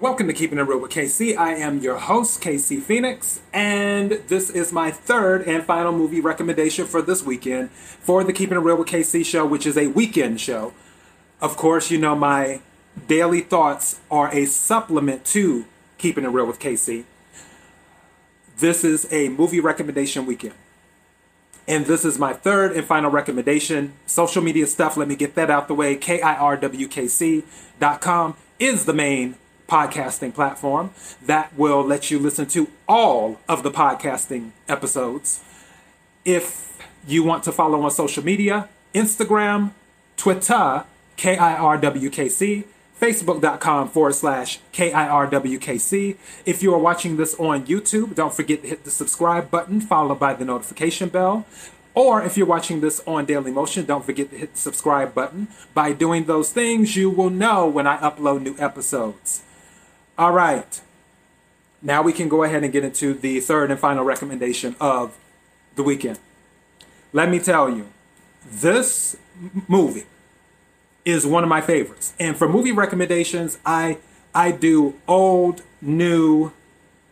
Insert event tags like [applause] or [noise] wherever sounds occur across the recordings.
Welcome to Keeping It Real with KC. I am your host, KC Phoenix, and this is my third and final movie recommendation for this weekend for the Keeping It Real with KC show, which is a weekend show. Of course, you know my daily thoughts are a supplement to Keeping It Real with KC. This is a movie recommendation weekend. And this is my third and final recommendation. Social media stuff, let me get that out the way. KIRWKC.com is the main podcasting platform that will let you listen to all of the podcasting episodes. If you want to follow on social media, Instagram, Twitter, KIRWKC, Facebook.com forward slash KIRWKC. If you are watching this on YouTube, don't forget to hit the subscribe button followed by the notification bell. Or if you're watching this on Daily Motion, don't forget to hit the subscribe button. By doing those things, you will know when I upload new episodes. All right. Now we can go ahead and get into the third and final recommendation of the weekend. Let me tell you, this movie is one of my favorites. And for movie recommendations, I I do old, new,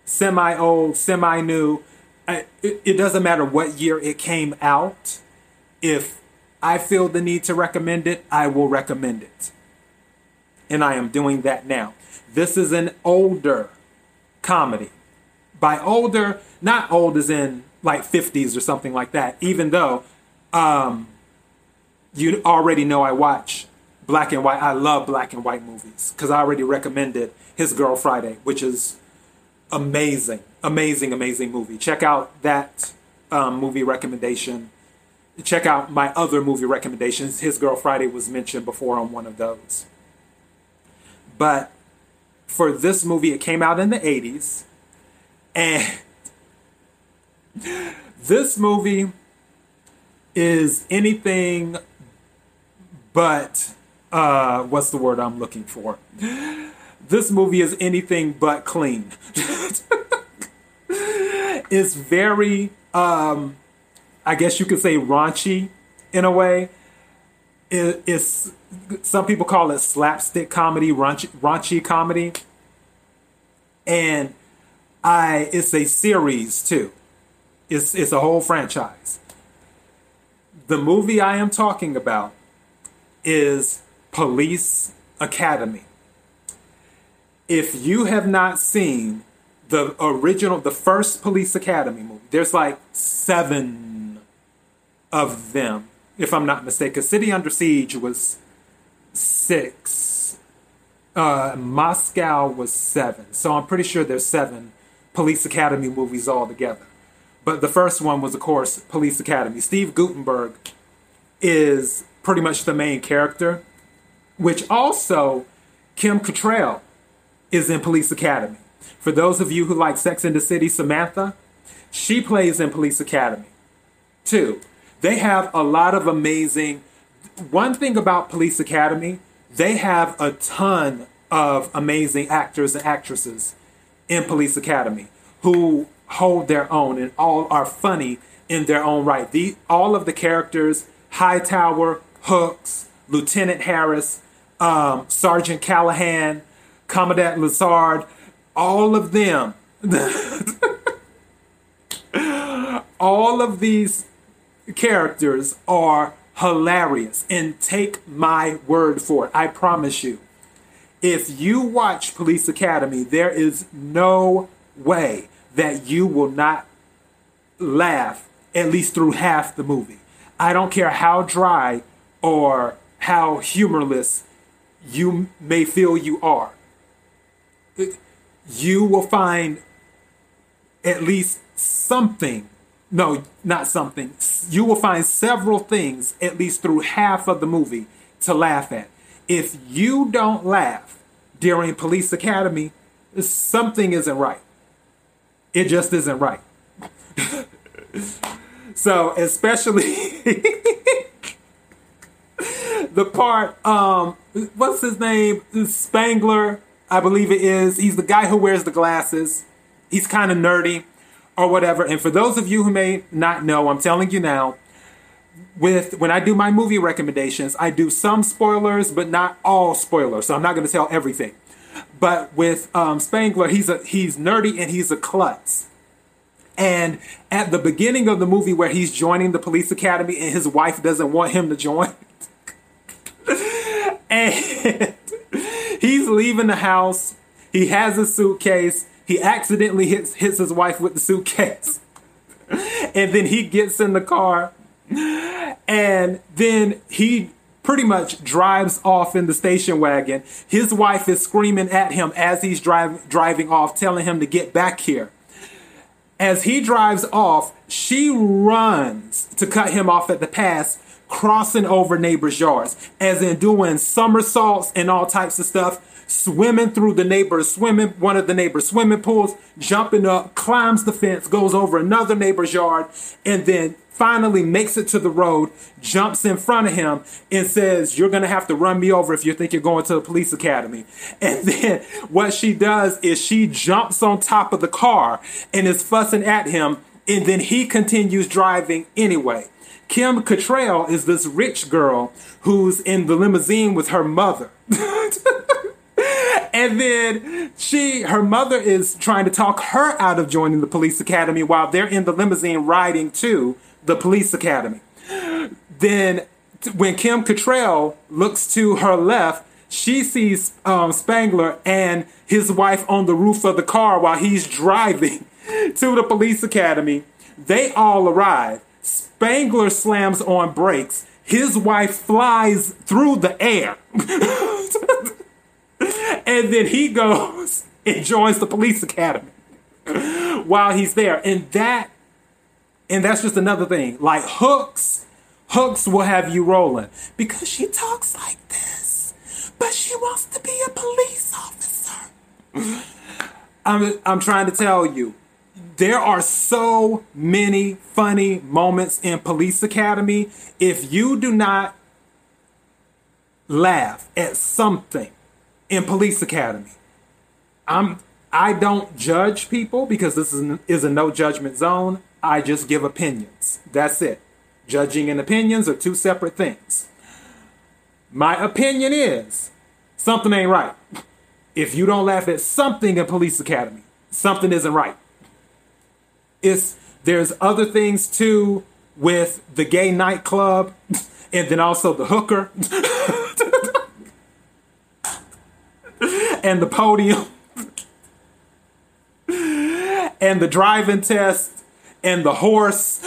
semi-old, semi-new. I, it, it doesn't matter what year it came out. If I feel the need to recommend it, I will recommend it. And I am doing that now. This is an older comedy. By older, not old as in like 50s or something like that, even though um, you already know I watch black and white. I love black and white movies because I already recommended His Girl Friday, which is amazing, amazing, amazing movie. Check out that um, movie recommendation. Check out my other movie recommendations. His Girl Friday was mentioned before on one of those. But for this movie, it came out in the 80s. And this movie is anything but uh, what's the word I'm looking for? This movie is anything but clean. [laughs] it's very, um, I guess you could say, raunchy in a way. It, it's some people call it slapstick comedy, raunchy, raunchy comedy, and I it's a series too. It's it's a whole franchise. The movie I am talking about is Police Academy. If you have not seen the original, the first Police Academy movie, there's like seven of them, if I'm not mistaken. City Under Siege was six. Uh, Moscow was seven. So I'm pretty sure there's seven Police Academy movies altogether. But the first one was, of course, Police Academy. Steve Guttenberg is pretty much the main character which also Kim Cattrall is in Police Academy. For those of you who like Sex in the City, Samantha, she plays in Police Academy. Two, they have a lot of amazing. One thing about Police Academy, they have a ton of amazing actors and actresses in Police Academy who hold their own and all are funny in their own right. The, all of the characters, Hightower, Hooks, Lieutenant Harris, um, Sergeant Callahan, Commandant Lassard, all of them, [laughs] all of these characters are hilarious. And take my word for it. I promise you. If you watch Police Academy, there is no way that you will not laugh at least through half the movie. I don't care how dry or how humorless you may feel you are. You will find at least something. No, not something. You will find several things, at least through half of the movie, to laugh at. If you don't laugh during Police Academy, something isn't right. It just isn't right. [laughs] so, especially [laughs] the part, um, what's his name? Spangler, I believe it is. He's the guy who wears the glasses. He's kind of nerdy or whatever. And for those of you who may not know, I'm telling you now, with when I do my movie recommendations, I do some spoilers, but not all spoilers. So I'm not going to tell everything. But with um, Spangler, he's a he's nerdy and he's a klutz. And at the beginning of the movie, where he's joining the police academy and his wife doesn't want him to join, [laughs] and [laughs] he's leaving the house, he has a suitcase. He accidentally hits hits his wife with the suitcase, and then he gets in the car, and then he pretty much drives off in the station wagon. His wife is screaming at him as he's drive, driving off, telling him to get back here. As he drives off, she runs to cut him off at the pass, crossing over neighbors' yards, as in doing somersaults and all types of stuff, swimming through the neighbor's swimming, one of the neighbor's swimming pools, jumping up, climbs the fence, goes over another neighbor's yard, and then finally makes it to the road, jumps in front of him, and says, You're going to have to run me over if you think you're going to the police academy. [laughs] And then what she does is she jumps on top of the car and is fussing at him, and then he continues driving anyway. Kim Cattrall is this rich girl who's in the limousine with her mother. [laughs] and then she her mother is trying to talk her out of joining the police academy while they're in the limousine riding to the police academy. Then, when Kim Cattrall looks to her left, she sees um, Spangler and his wife on the roof of the car while he's driving [laughs] to the police academy. They all arrive. Spangler slams on brakes. His wife flies through the air. [laughs] and then he goes [laughs] and joins the police academy while he's there. And that and that's just another thing. Like hooks, hooks will have you rolling because she talks like this, but she wants to be a police officer. I'm, I'm trying to tell you, there are so many funny moments in Police Academy. If you do not laugh at something in Police Academy, I'm I don't judge people because this is, is a no judgment zone. I just give opinions. That's it. Judging and opinions are two separate things. My opinion is something ain't right. If you don't laugh at something in Police Academy, something isn't right. It's there's other things too with the gay nightclub [laughs] and then also the hooker [laughs] and the podium and the driving test and the horse.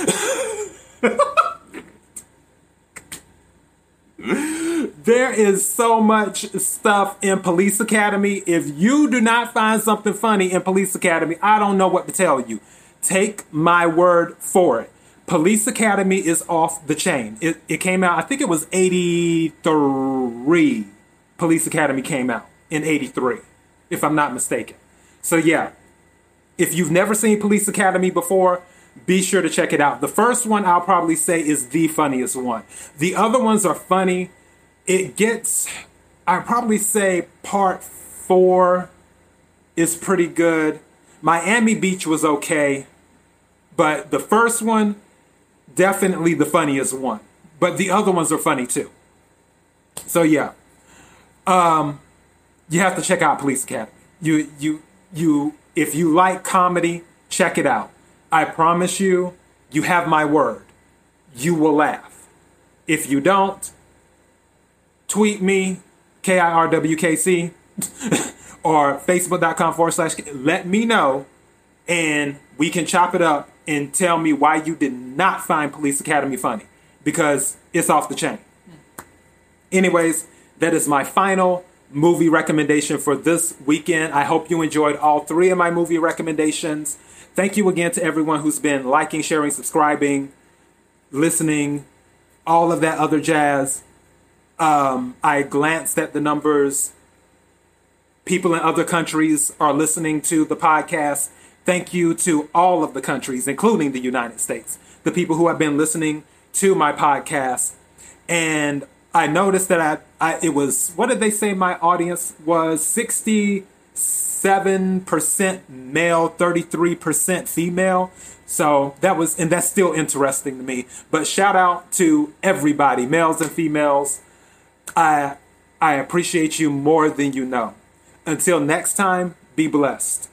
there is so much stuff in Police Academy. If you do not find something funny in Police Academy, I don't know what to tell you. Take my word for it. Police Academy is off the chain. It, it came out, I think it was 83. Police Academy came out in 83, if I'm not mistaken. So, yeah, if you've never seen Police Academy before, be sure to check it out. The first one I'll probably say is the funniest one. The other ones are funny. It gets, I'd probably say part four is pretty good. Miami Beach was okay, but the first one, definitely the funniest one. But the other ones are funny too. So yeah, um, you have to check out Police Academy. You you you if you like comedy, check it out. I promise you, you have my word. You will laugh. If you don't, tweet me, K I R W K C, [laughs] or facebook.com forward slash, let me know, and we can chop it up and tell me why you did not find Police Academy funny because it's off the chain. Hmm. Anyways, that is my final movie recommendation for this weekend. I hope you enjoyed all three of my movie recommendations. Thank you again to everyone who's been liking, sharing, subscribing, listening, all of that other jazz. Um, I glanced at the numbers. People in other countries are listening to the podcast. Thank you to all of the countries, including the United States, the people who have been listening to my podcast. And I noticed that I, I it was, what did they say my audience was? 60 7% male, 33% female. So that was, and that's still interesting to me. But shout out to everybody, males and females. I, I appreciate you more than you know. Until next time, be blessed.